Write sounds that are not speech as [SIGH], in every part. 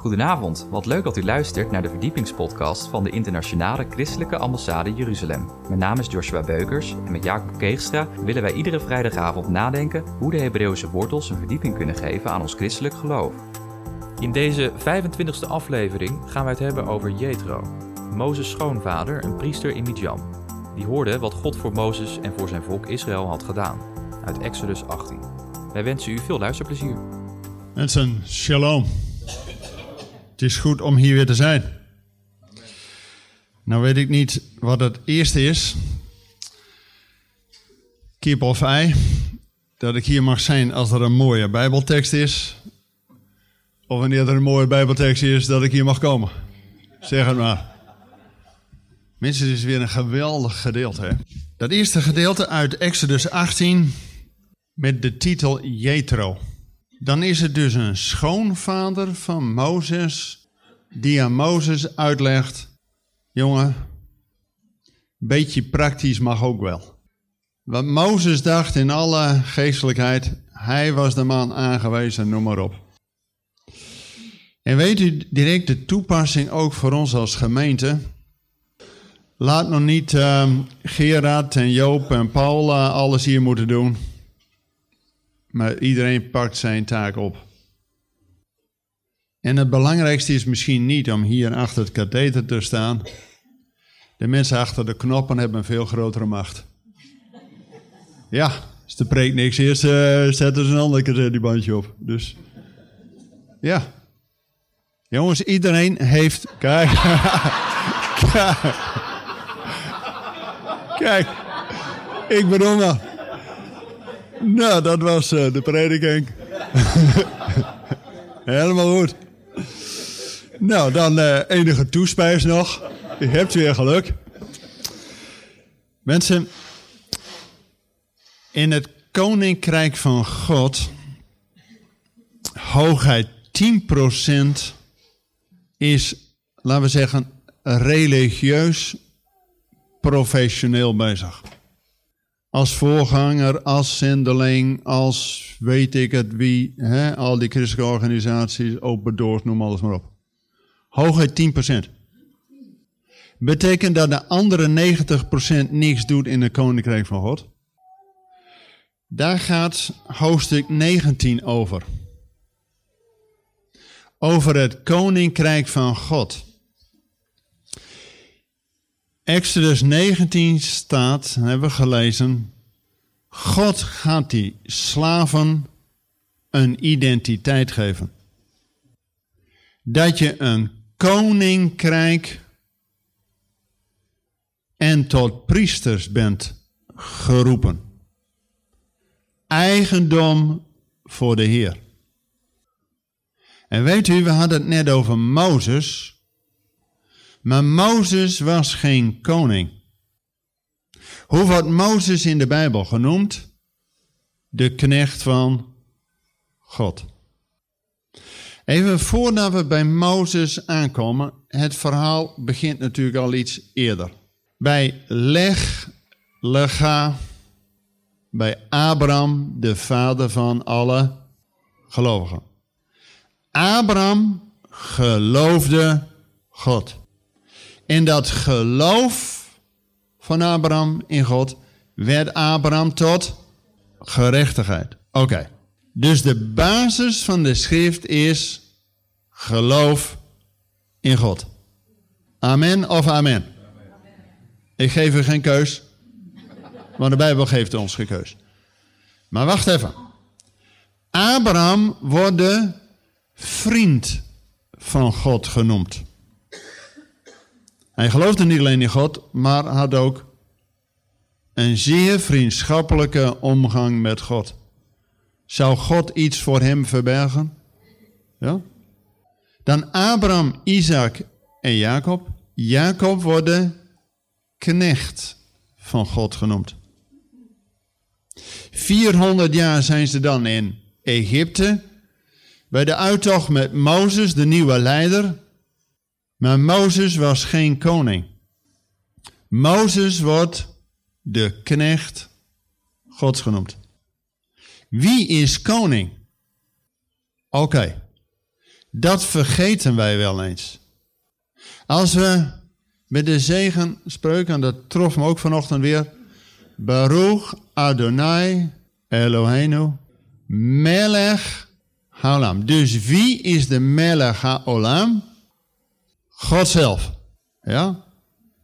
Goedenavond, wat leuk dat u luistert naar de verdiepingspodcast van de Internationale Christelijke Ambassade Jeruzalem. Mijn naam is Joshua Beukers en met Jacob Keegstra willen wij iedere vrijdagavond nadenken hoe de Hebreeuwse wortels een verdieping kunnen geven aan ons christelijk geloof. In deze 25e aflevering gaan wij het hebben over Jethro, Mozes' schoonvader, een priester in Midjan. Die hoorde wat God voor Mozes en voor zijn volk Israël had gedaan, uit Exodus 18. Wij wensen u veel luisterplezier. Mensen, shalom. Het is goed om hier weer te zijn. Nou weet ik niet wat het eerste is. Kip of ei. Dat ik hier mag zijn als er een mooie bijbeltekst is. Of wanneer er een mooie bijbeltekst is, dat ik hier mag komen. Zeg het maar. Mensen, het is weer een geweldig gedeelte. Hè? Dat eerste gedeelte uit Exodus 18 met de titel Jethro. Dan is het dus een schoonvader van Mozes die aan Mozes uitlegt: jongen, beetje praktisch mag ook wel. Wat Mozes dacht in alle geestelijkheid, hij was de man aangewezen, noem maar op. En weet u direct de toepassing ook voor ons als gemeente? Laat nog niet uh, Gerard en Joop en Paul uh, alles hier moeten doen. Maar iedereen pakt zijn taak op. En het belangrijkste is misschien niet om hier achter het katheter te staan. De mensen achter de knoppen hebben een veel grotere macht. Ja, als de preek niks is, uh, zetten ze een ander die bandje op. Dus ja. Jongens, iedereen heeft. Kijk. [LAUGHS] Kijk. Ik bedoel nou. Nou, dat was uh, de prediking. [LAUGHS] Helemaal goed. Nou, dan uh, enige toespijs nog. Je hebt weer geluk. Mensen, in het koninkrijk van God, hoogheid 10% is, laten we zeggen, religieus professioneel bezig. Als voorganger, als zendeling, als weet ik het wie, hè, al die christelijke organisaties, open doors, noem alles maar op. Hooguit 10%. Betekent dat de andere 90% niks doet in het koninkrijk van God? Daar gaat hoofdstuk 19 over. Over het koninkrijk van God. Exodus 19 staat, hebben we gelezen, God gaat die slaven een identiteit geven. Dat je een koninkrijk en tot priesters bent geroepen. Eigendom voor de Heer. En weet u, we hadden het net over Mozes. Maar Mozes was geen koning. Hoe wordt Mozes in de Bijbel genoemd? De knecht van God. Even voordat we bij Mozes aankomen, het verhaal begint natuurlijk al iets eerder. Bij Leg, Lega, bij Abraham, de vader van alle gelovigen. Abraham geloofde God. En dat geloof van Abraham in God werd Abraham tot gerechtigheid. Oké. Dus de basis van de schrift is geloof in God. Amen of amen? Ik geef u geen keus, want de Bijbel geeft ons geen keus. Maar wacht even. Abraham wordt de vriend van God genoemd. Hij geloofde niet alleen in God, maar had ook een zeer vriendschappelijke omgang met God. Zou God iets voor hem verbergen? Ja? Dan Abraham, Isaac en Jacob. Jacob wordt de knecht van God genoemd. 400 jaar zijn ze dan in Egypte. Bij de uittocht met Mozes, de nieuwe leider. Maar Mozes was geen koning. Mozes wordt de knecht Gods genoemd. Wie is koning? Oké. Dat vergeten wij wel eens. Als we met de zegen spreuken, en dat trof me ook vanochtend weer. Baruch Adonai Eloheinu Melech Haolam. Dus wie is de Melech Haolam? God zelf. Ja?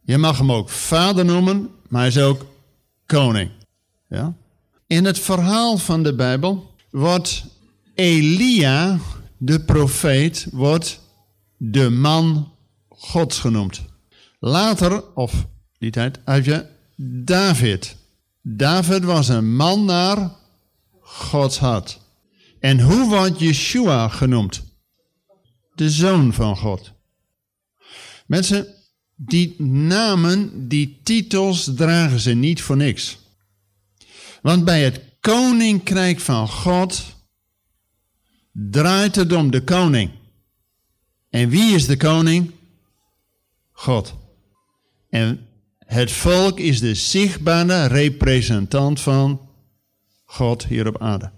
Je mag hem ook vader noemen, maar hij is ook koning. Ja? In het verhaal van de Bijbel wordt Elia, de profeet, wordt de man Gods genoemd. Later, of die tijd, heb je David. David was een man naar Gods hart. En hoe wordt Yeshua genoemd? De zoon van God. Mensen, die namen, die titels dragen ze niet voor niks. Want bij het koninkrijk van God draait het om de koning. En wie is de koning? God. En het volk is de zichtbare representant van God hier op aarde.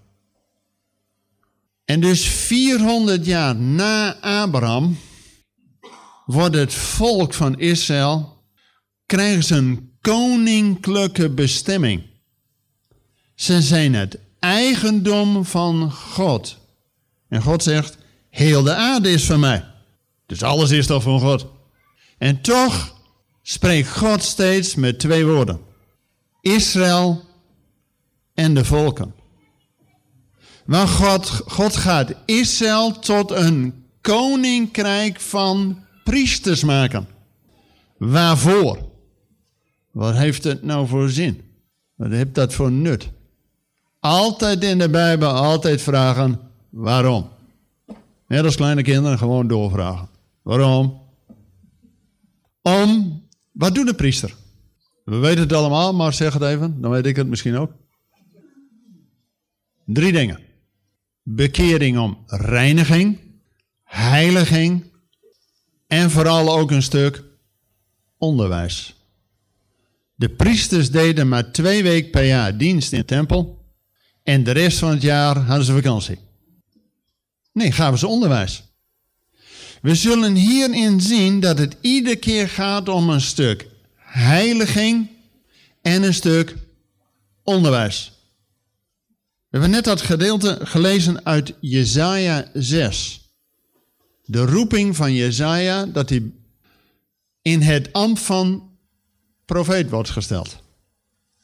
En dus 400 jaar na Abraham wordt het volk van Israël, krijgen ze een koninklijke bestemming. Ze zijn het eigendom van God. En God zegt, heel de aarde is van mij. Dus alles is toch van God. En toch spreekt God steeds met twee woorden. Israël en de volken. Maar God, God gaat Israël tot een koninkrijk van priesters maken. Waarvoor? Wat heeft het nou voor zin? Wat heeft dat voor nut? Altijd in de Bijbel, altijd vragen, waarom? Net als kleine kinderen gewoon doorvragen. Waarom? Om, wat doet de priester? We weten het allemaal, maar zeg het even, dan weet ik het misschien ook. Drie dingen. Bekering om reiniging, heiliging en vooral ook een stuk onderwijs. De priesters deden maar twee weken per jaar dienst in de tempel en de rest van het jaar hadden ze vakantie. Nee, gaven ze onderwijs. We zullen hierin zien dat het iedere keer gaat om een stuk heiliging en een stuk onderwijs. We hebben net dat gedeelte gelezen uit Jesaja 6. De roeping van Jesaja dat hij in het ambt van profeet wordt gesteld.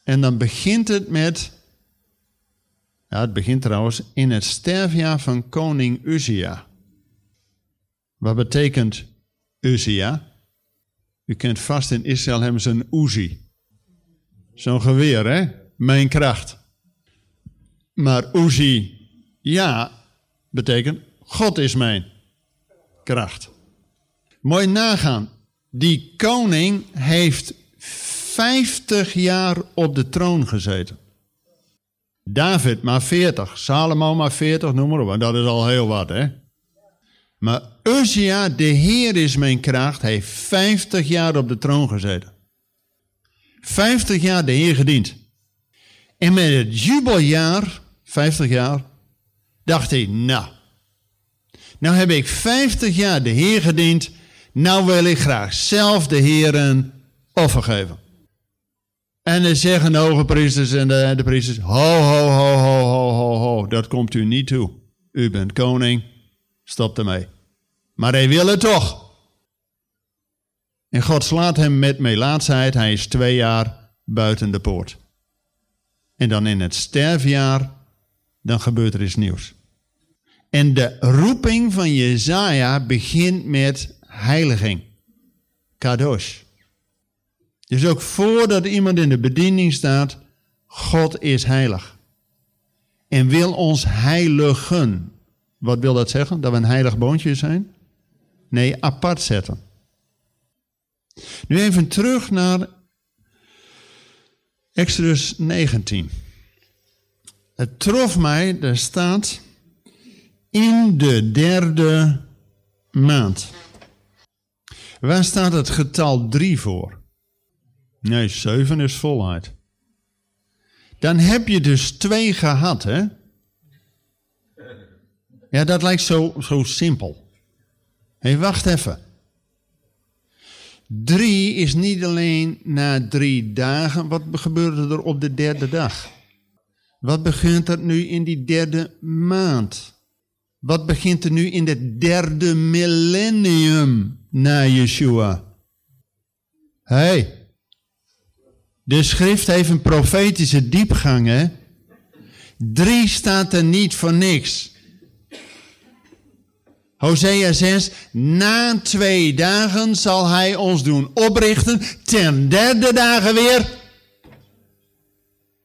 En dan begint het met, ja het begint trouwens in het sterfjaar van koning Uzia. Wat betekent Uzia? U kent vast in Israël hebben ze een Uzi. Zo'n geweer, hè? Mijn kracht. Maar Uzi, ja, betekent God is mijn kracht. Mooi nagaan. Die koning heeft 50 jaar op de troon gezeten. David maar 40, Salomo maar 40, noem maar op. Dat is al heel wat, hè? Maar Uzia, de Heer is mijn kracht, heeft 50 jaar op de troon gezeten. 50 jaar de Heer gediend. En met het jubeljaar, 50 jaar, dacht hij, nou, nou heb ik 50 jaar de Heer gediend, nou wil ik graag zelf de Heer een offer geven. En dan zeggen de hoge priesters en de, priesters, ho, ho, ho, ho, ho, ho, ho, dat komt u niet toe. U bent koning, stop ermee. Maar hij wil het toch. En God slaat hem met melaatsheid. Hij is twee jaar buiten de poort. En dan in het sterfjaar, dan gebeurt er iets nieuws. En de roeping van Jezaja begint met heiliging. Kadosh. Dus ook voordat iemand in de bediening staat, God is heilig. En wil ons heiligen. Wat wil dat zeggen? Dat we een heilig boontje zijn? Nee, apart zetten. Nu even terug naar Exodus 19. Het trof mij, daar staat, in de derde maand. Waar staat het getal 3 voor? Nee, 7 is volheid. Dan heb je dus twee gehad, hè? Ja, dat lijkt zo, zo simpel. Hé, wacht even. Drie is niet alleen na drie dagen. Wat gebeurde er op de derde dag? Wat begint er nu in die derde maand? Wat begint er nu in het derde millennium na Yeshua? Hey, de schrift heeft een profetische diepgang, hè? Drie staat er niet voor niks. Hosea 6, na twee dagen zal hij ons doen oprichten, ten derde dagen weer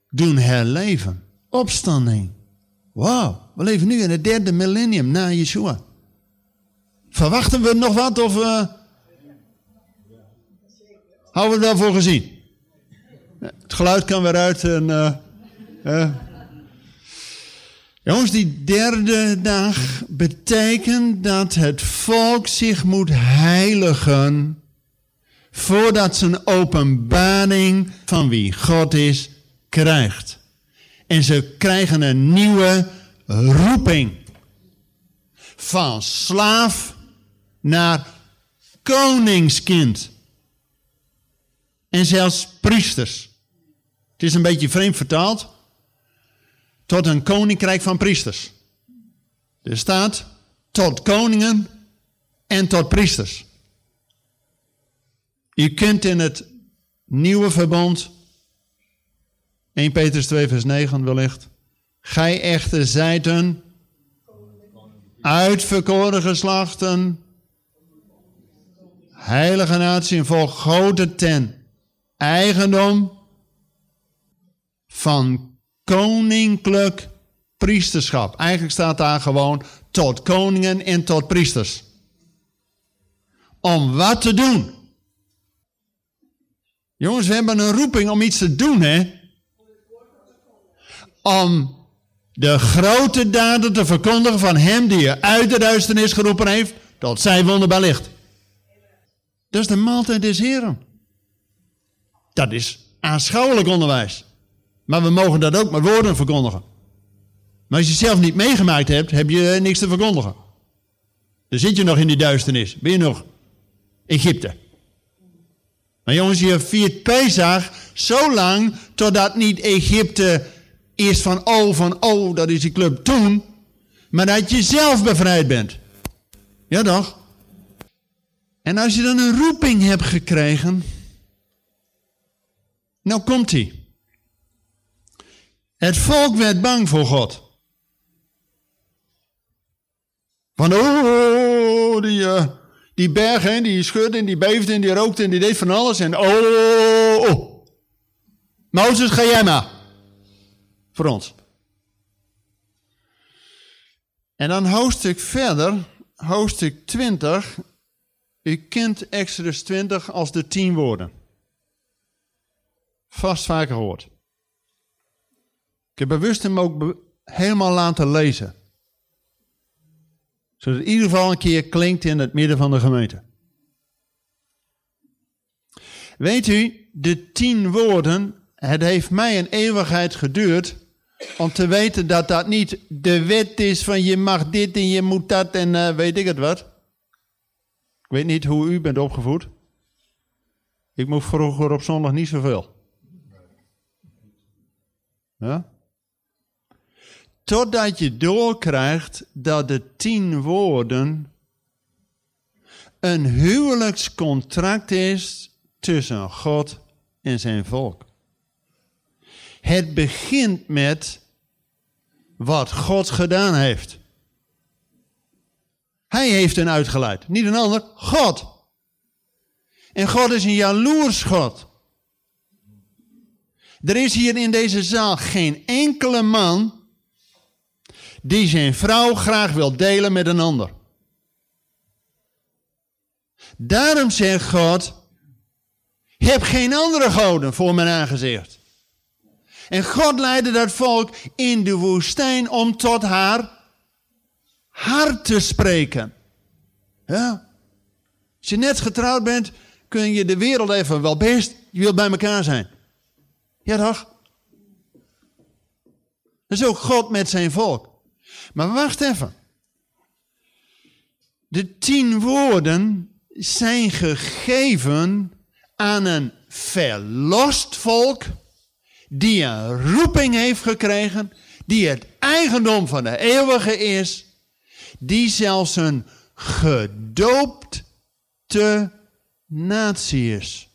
doen herleven. Opstanding. Wauw, we leven nu in het derde millennium na Yeshua. Verwachten we nog wat of uh, houden we daarvoor gezien? Het geluid kan weer uit en... Uh, uh, Jongens, die derde dag betekent dat het volk zich moet heiligen voordat ze een openbaring van wie God is krijgt. En ze krijgen een nieuwe roeping. Van slaaf naar koningskind. En zelfs priesters. Het is een beetje vreemd vertaald tot een koninkrijk van priesters. Er staat tot koningen en tot priesters. Je kunt in het nieuwe verbond, 1 Petrus 2 vers 9 wellicht, gij echter zijt een uitverkoren geslachten, heilige natie en volk grote ten eigendom van koninklijk priesterschap. Eigenlijk staat daar gewoon tot koningen en tot priesters. Om wat te doen? Jongens, we hebben een roeping om iets te doen, hè? Om de grote daden te verkondigen van hem die je uit de duisternis geroepen heeft, tot zijn wonderbaar licht. Dat is de maaltijd des Heren. Dat is aanschouwelijk onderwijs. Maar we mogen dat ook met woorden verkondigen. Maar als je het zelf niet meegemaakt hebt, heb je niks te verkondigen. Dan zit je nog in die duisternis. Ben je nog Egypte. Maar jongens, je viert Pesach zo lang totdat niet Egypte is van oh, van oh, dat is die club toen. Maar dat je zelf bevrijd bent. Ja toch? En als je dan een roeping hebt gekregen. Nou komt hij. Het volk werd bang voor God. Van, oh, die, uh, die bergen, die schudde en die beefde en die rookte en die deed van alles. En oh, oh. Mozes, ga jij maar. Ons. En dan hoofdstuk verder, hoofdstuk 20. U kent Exodus 20 als de tien woorden. Vast vaker gehoord. Ik heb bewust hem ook helemaal laten lezen. Zodat het in ieder geval een keer klinkt in het midden van de gemeente. Weet u, de tien woorden, het heeft mij een eeuwigheid geduurd om te weten dat dat niet de wet is van je mag dit en je moet dat en uh, weet ik het wat. Ik weet niet hoe u bent opgevoed. Ik moest vroeger op zondag niet zoveel. Ja? Totdat je doorkrijgt dat de tien woorden een huwelijkscontract is tussen God en zijn volk. Het begint met wat God gedaan heeft. Hij heeft hen uitgeleid, niet een ander, God. En God is een jaloers God. Er is hier in deze zaal geen enkele man die zijn vrouw graag wil delen met een ander. Daarom zegt God, heb geen andere goden voor mijn aangezicht. En God leidde dat volk in de woestijn om tot haar hart te spreken. Ja. Als je net getrouwd bent, kun je de wereld even wel best, je wilt bij elkaar zijn. Ja toch? Dat is ook God met zijn volk. Maar wacht even. De tien woorden zijn gegeven aan een verlost volk die een roeping heeft gekregen, die het eigendom van de eeuwige is, die zelfs een gedoopte natie is.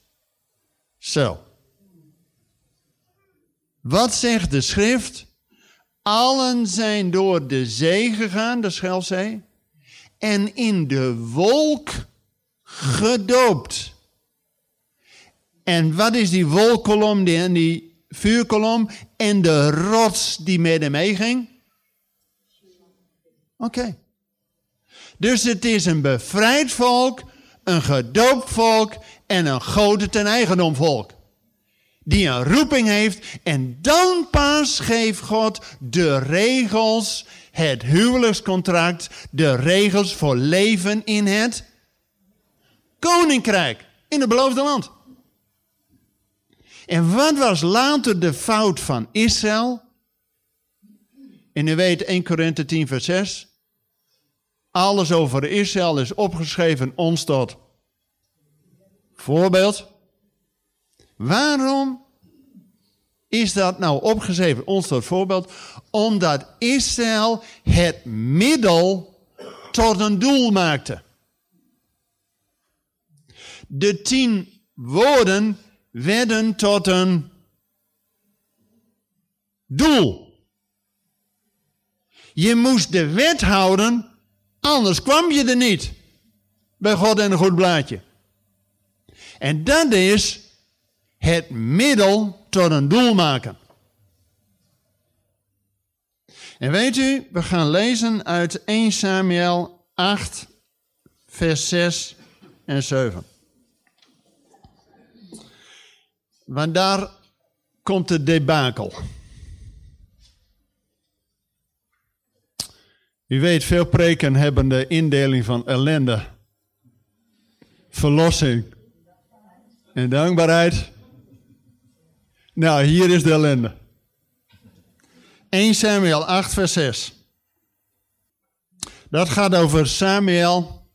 Zo. Wat zegt de schrift? Allen zijn door de zee gegaan, de Schelzee, en in de wolk gedoopt. En wat is die wolkolom die, die vuurkolom en de rots die met hem meeging? Oké. Dus het is een bevrijd volk, een gedoopt volk en een goden ten eigendom volk. Die een roeping heeft en dan pas geeft God de regels, het huwelijkscontract, de regels voor leven in het koninkrijk, in het beloofde land. En wat was later de fout van Israël? En u weet 1 Korinthe 10 vers 6. Alles over Israël is opgeschreven ons tot voorbeeld. Waarom is dat nou opgeschreven ons tot voorbeeld? Omdat Israël het middel tot een doel maakte. De tien woorden werden tot een doel. Je moest de wet houden, anders kwam je er niet. Bij God en een goed blaadje. En dat is het middel tot een doel maken. En weet u, we gaan lezen uit 1 Samuel 8, vers 6 en 7. Want daar komt de debakel. U weet, veel preken hebben de indeling van ellende, verlossing en dankbaarheid. Nou, hier is de ellende. 1 Samuel 8, vers 6. Dat gaat over Samuel.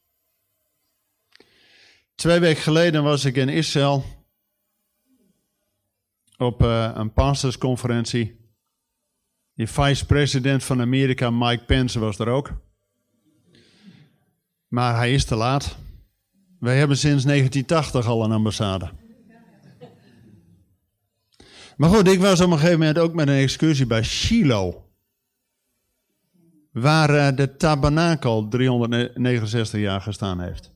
Twee weken geleden was ik in Israël op uh, een pastorsconferentie. De vice-president van Amerika, Mike Pence, was er ook. Maar hij is te laat. Wij hebben sinds 1980 al een ambassade. Maar goed, ik was op een gegeven moment ook met een excursie bij Shiloh. Waar uh, de tabernakel 369 jaar gestaan heeft.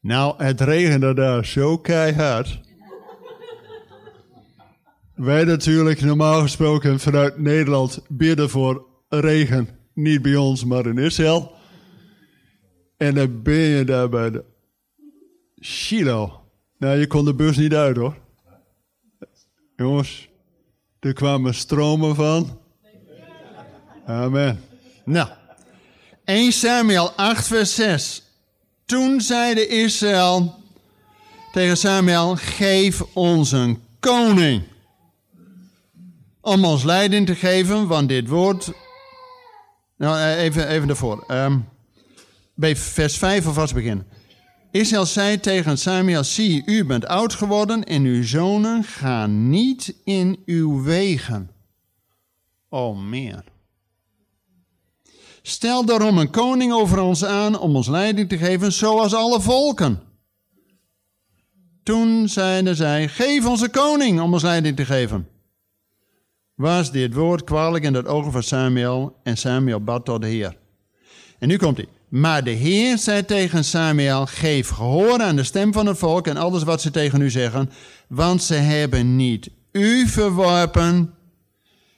Nou, het regende daar zo keihard. Wij natuurlijk normaal gesproken vanuit Nederland bidden voor regen. Niet bij ons, maar in Israël. En dan ben je daar bij de Shiloh. Nou, je kon de bus niet uit hoor. Jongens, er kwamen stromen van. Amen. Nou, 1 Samuel 8 vers 6. Toen zeide Israël tegen Samuel, geef ons een koning om ons leiding te geven, want dit woord. Nou, eh, even, even daarvoor. Um, bij vers 5 alvast beginnen. Israël zei tegen Samuel: Zie, u bent oud geworden en uw zonen gaan niet in uw wegen. Oh meer. Stel daarom een koning over ons aan om ons leiding te geven, zoals alle volken. Toen zeiden zij: Geef ons een koning om ons leiding te geven was dit woord kwalijk in het ogen van Samuel en Samuel bad tot de Heer. En nu komt hij. Maar de Heer zei tegen Samuel, geef gehoor aan de stem van het volk en alles wat ze tegen u zeggen, want ze hebben niet u verworpen,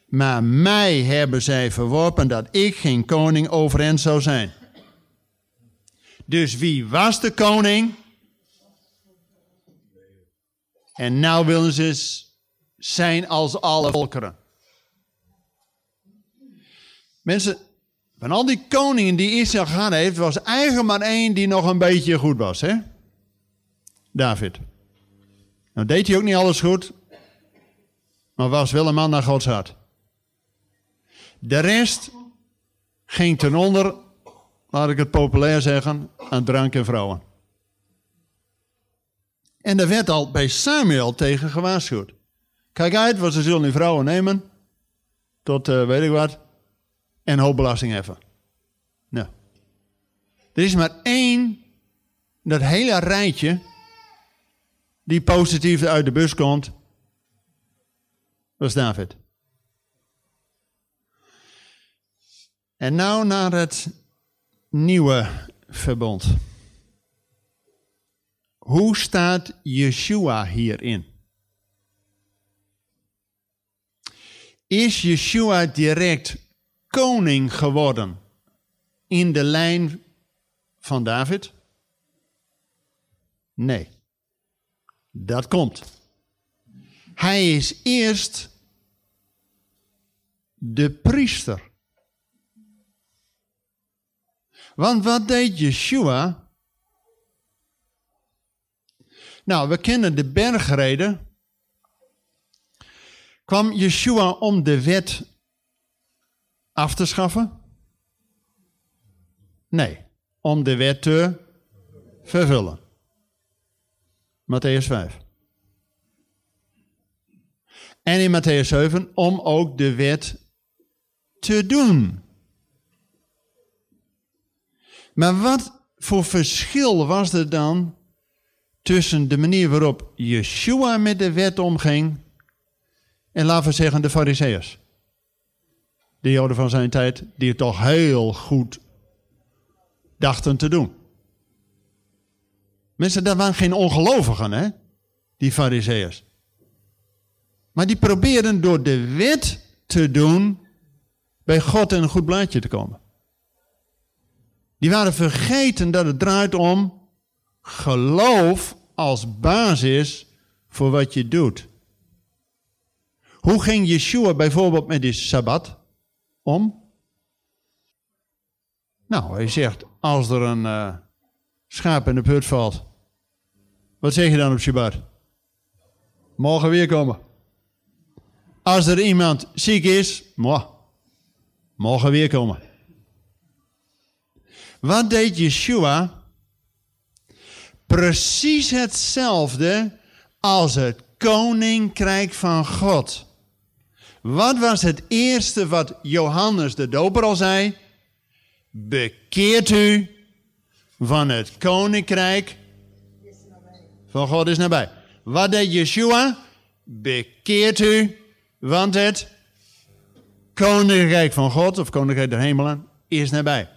maar mij hebben zij verworpen dat ik geen koning over hen zou zijn. Dus wie was de koning? En nou willen ze zijn als alle volkeren. Mensen, van al die koningen die Israël gehad heeft, was eigenlijk maar één die nog een beetje goed was. Hè? David. Nou deed hij ook niet alles goed, maar was wel een man naar Gods hart. De rest ging ten onder laat ik het populair zeggen, aan drank en vrouwen. En daar werd al bij Samuel tegen gewaarschuwd. Kijk uit, want ze zullen die vrouwen nemen, tot uh, weet ik wat, en hoop belasting. Nou, er is maar één, dat hele rijtje, die positief uit de bus komt, dat is David. En nou naar het nieuwe verbond. Hoe staat Yeshua hierin? Is Yeshua direct koning geworden in de lijn van David? Nee. Dat komt. Hij is eerst de priester. Want wat deed Yeshua? Nou, we kennen de bergreden. Kwam Yeshua om de wet af te schaffen? Nee, om de wet te vervullen. Matthäus 5. En in Matthäus 7 om ook de wet te doen. Maar wat voor verschil was er dan tussen de manier waarop Yeshua met de wet omging en laten we zeggen de Fariseërs? De Joden van zijn tijd, die het toch heel goed dachten te doen. Mensen, dat waren geen ongelovigen, hè? Die Fariseërs. Maar die probeerden door de wet te doen bij God in een goed blaadje te komen. Die waren vergeten dat het draait om geloof als basis voor wat je doet. Hoe ging Yeshua bijvoorbeeld met die Sabbat om? Nou, hij zegt, als er een uh, schaap in de put valt, wat zeg je dan op Shabbat? Morgen weer komen. Als er iemand ziek is, morgen weer komen. Wat deed Yeshua? Precies hetzelfde als het koninkrijk van God. Wat was het eerste wat Johannes de Doper al zei? Bekeert u van het koninkrijk van God is nabij. Wat deed Yeshua? Bekeert u, want het koninkrijk van God, of koninkrijk der hemelen, is nabij.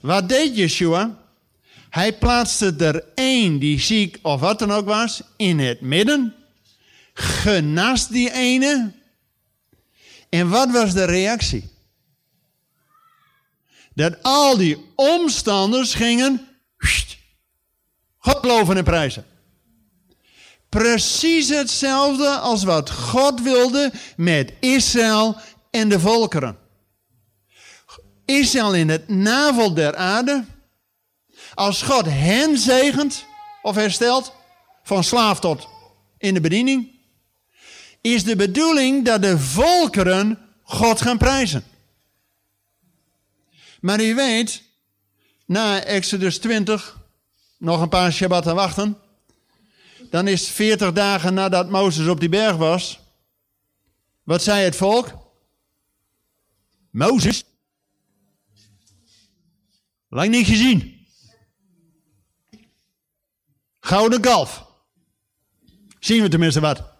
Wat deed Yeshua? Hij plaatste er één die ziek of wat dan ook was in het midden. Genas die ene. En wat was de reactie? Dat al die omstanders gingen God loven en prijzen. Precies hetzelfde als wat God wilde met Israël en de volkeren. Israël in het navel der aarde. Als God hen zegent of herstelt, van slaaf tot in de bediening, is de bedoeling dat de volkeren God gaan prijzen. Maar u weet, na Exodus 20, nog een paar Shabbatten wachten, dan is 40 dagen nadat Mozes op die berg was. Wat zei het volk? Mozes, Lang niet gezien. Gouden kalf. Zien we tenminste wat.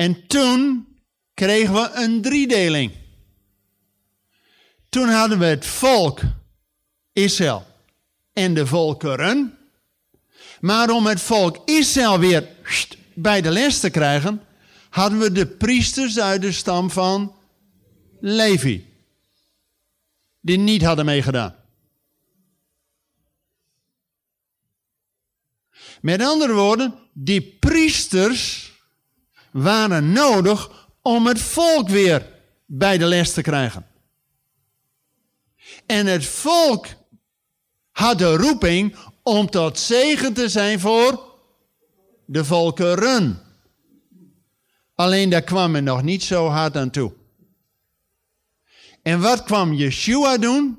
En toen kregen we een driedeling. Toen hadden we het volk Israël en de volkeren. Maar om het volk Israël weer bij de les te krijgen, hadden we de priesters uit de stam van Levi die niet hadden meegedaan. Met andere woorden, die priesters waren nodig om het volk weer bij de les te krijgen. En het volk had de roeping om tot zegen te zijn voor de volkeren. Alleen daar kwam men nog niet zo hard aan toe. En wat kwam Yeshua doen?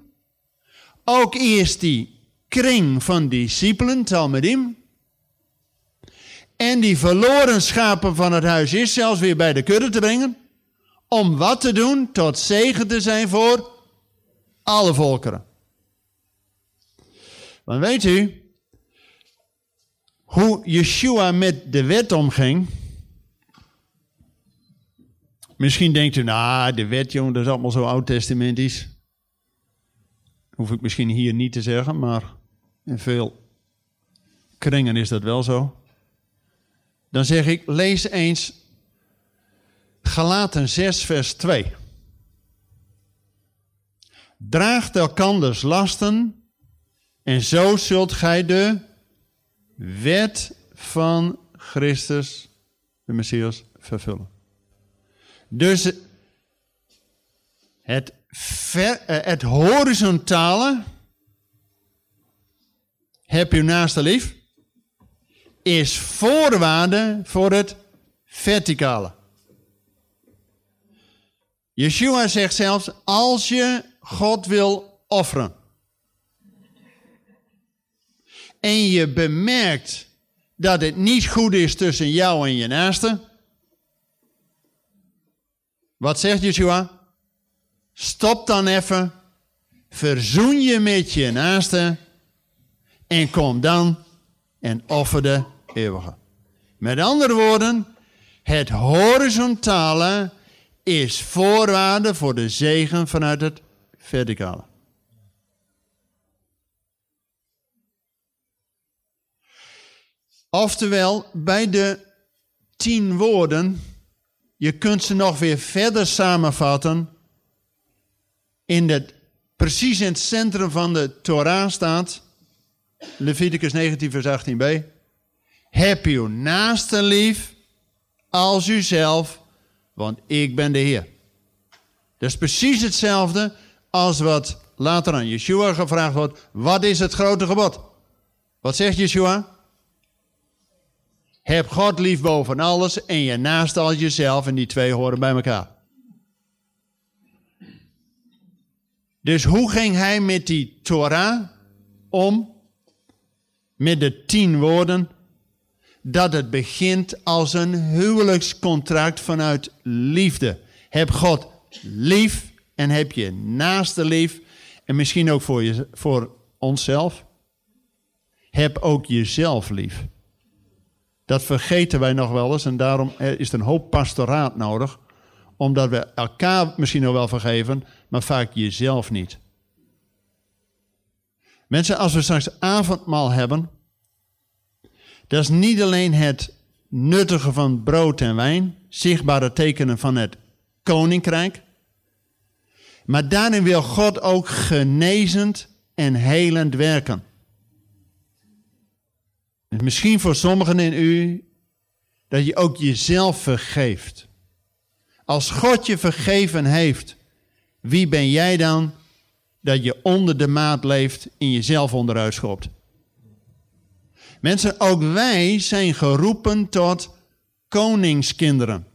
Ook eerst die kring van discipelen, Talmudim. En die verloren schapen van het huis is zelfs weer bij de kudde te brengen. Om wat te doen? Tot zegen te zijn voor alle volkeren. Want weet u, hoe Yeshua met de wet omging. Misschien denkt u, nou, de wet, jongen, dat is allemaal zo oud-testamentisch. Hoef ik misschien hier niet te zeggen, maar in veel kringen is dat wel zo. Dan zeg ik, lees eens Galaten 6, vers 2. Draagt elkanders lasten en zo zult gij de wet van Christus, de Messias, vervullen. Dus het, eh, het horizontale, heb je naaste lief, is voorwaarde voor het verticale. Yeshua zegt zelfs, als je God wil offeren. En je bemerkt dat het niet goed is tussen jou en je naaste. Wat zegt Yeshua? Stop dan even. Verzoen je met je naaste. En kom dan en offer de eeuwige. Met andere woorden, het horizontale is voorwaarde voor de zegen vanuit het verticale. Oftewel, bij de tien woorden, je kunt ze nog weer verder samenvatten. In het, precies in het centrum van de Torah staat, Leviticus 19, vers 18b. Heb uw naaste lief als uzelf, want ik ben de Heer. Dat is precies hetzelfde als wat later aan Yeshua gevraagd wordt. Wat is het grote gebod? Wat zegt Yeshua? Heb God lief boven alles en je naast als jezelf en die twee horen bij elkaar. Dus hoe ging hij met die Torah om? Met de tien woorden. Dat het begint als een huwelijkscontract vanuit liefde. Heb God lief en heb je naaste lief. En misschien ook voor, je, voor onszelf. Heb ook jezelf lief. Dat vergeten wij nog wel eens en daarom is er een hoop pastoraat nodig. Omdat we elkaar misschien nog wel vergeven, maar vaak jezelf niet. Mensen, als we straks avondmaal hebben, dat is niet alleen het nuttige van brood en wijn, zichtbare tekenen van het koninkrijk, maar daarin wil God ook genezend en helend werken. Misschien voor sommigen in u dat je ook jezelf vergeeft. Als God je vergeven heeft, wie ben jij dan dat je onder de maat leeft in jezelf onderuit schopt? Mensen, ook wij zijn geroepen tot koningskinderen.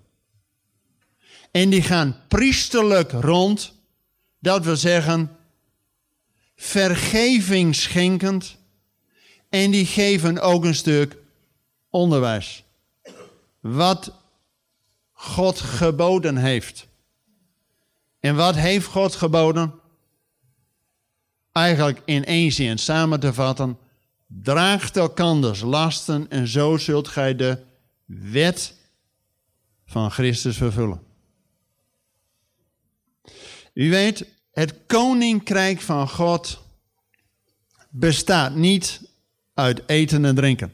En die gaan priesterlijk rond, dat wil zeggen vergeving schenkend en die geven ook een stuk onderwijs. Wat God geboden heeft. En wat heeft God geboden? Eigenlijk in één zin samen te vatten. Draagt elkanders lasten en zo zult gij de wet van Christus vervullen. U weet, het koninkrijk van God bestaat niet uit eten en drinken.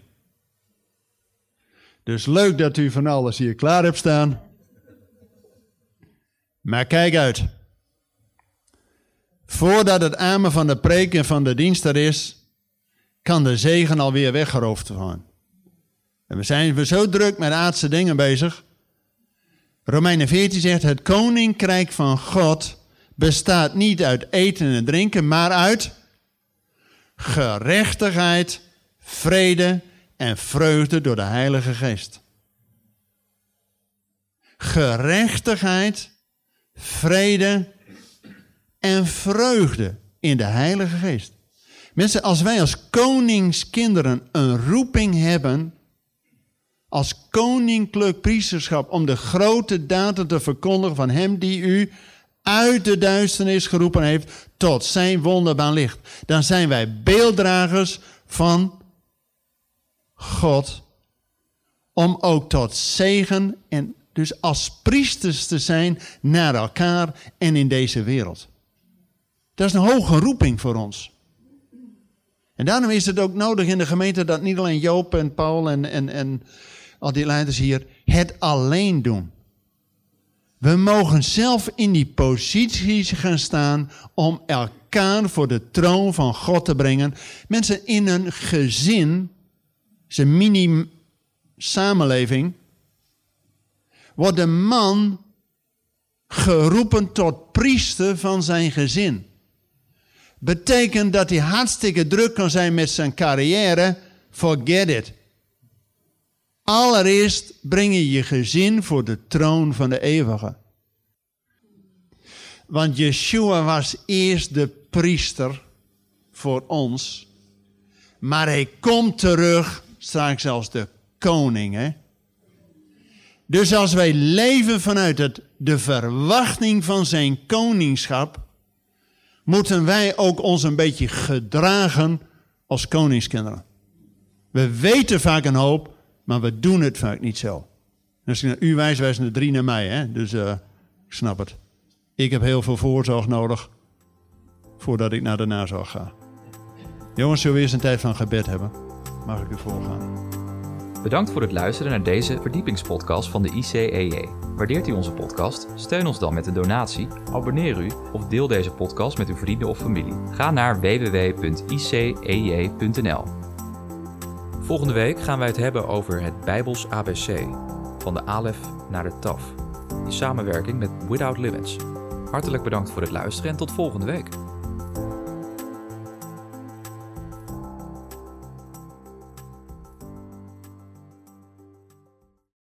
Dus leuk dat u van alles hier klaar hebt staan. Maar kijk uit. Voordat het amen van de preek en van de dienst er is, kan de zegen alweer weggeroofd worden. En we zijn zo druk met aardse dingen bezig. Romeinen 14 zegt: Het koninkrijk van God bestaat niet uit eten en drinken, maar uit gerechtigheid, vrede en vreugde door de Heilige Geest. Gerechtigheid, vrede en vreugde in de Heilige Geest. Mensen, als wij als koningskinderen een roeping hebben, als koninklijk priesterschap, om de grote daden te verkondigen van Hem die u uit de duisternis geroepen heeft tot zijn wonderbaar licht, dan zijn wij beelddragers van God, om ook tot zegen en dus als priesters te zijn naar elkaar en in deze wereld. Dat is een hoge roeping voor ons. En daarom is het ook nodig in de gemeente dat niet alleen Joop en Paul en, en, en al die leiders hier het alleen doen. We mogen zelf in die posities gaan staan om elkaar voor de troon van God te brengen. Mensen in een gezin, zijn mini-samenleving, wordt de man geroepen tot priester van zijn gezin. Betekent dat hij hartstikke druk kan zijn met zijn carrière. Forget it. Allereerst breng je je gezin voor de troon van de eeuwige. Want Yeshua was eerst de priester voor ons. Maar hij komt terug, straks als de koning. Hè? Dus als wij leven vanuit het, de verwachting van zijn koningschap, moeten wij ook ons een beetje gedragen als koningskinderen. We weten vaak een hoop, maar we doen het vaak niet zo. Dus u wijst, wijzen de drie naar mij, hè? dus uh, ik snap het. Ik heb heel veel voorzorg nodig voordat ik naar de nazorg ga. Jongens, zullen we eerst een tijd van gebed hebben? Mag ik u voorgaan? Bedankt voor het luisteren naar deze verdiepingspodcast van de ICEJ. Waardeert u onze podcast? Steun ons dan met een donatie, abonneer u of deel deze podcast met uw vrienden of familie. Ga naar www.icej.nl. Volgende week gaan wij het hebben over het Bijbels ABC, van de Alef naar de Taf, in samenwerking met Without Limits. Hartelijk bedankt voor het luisteren en tot volgende week.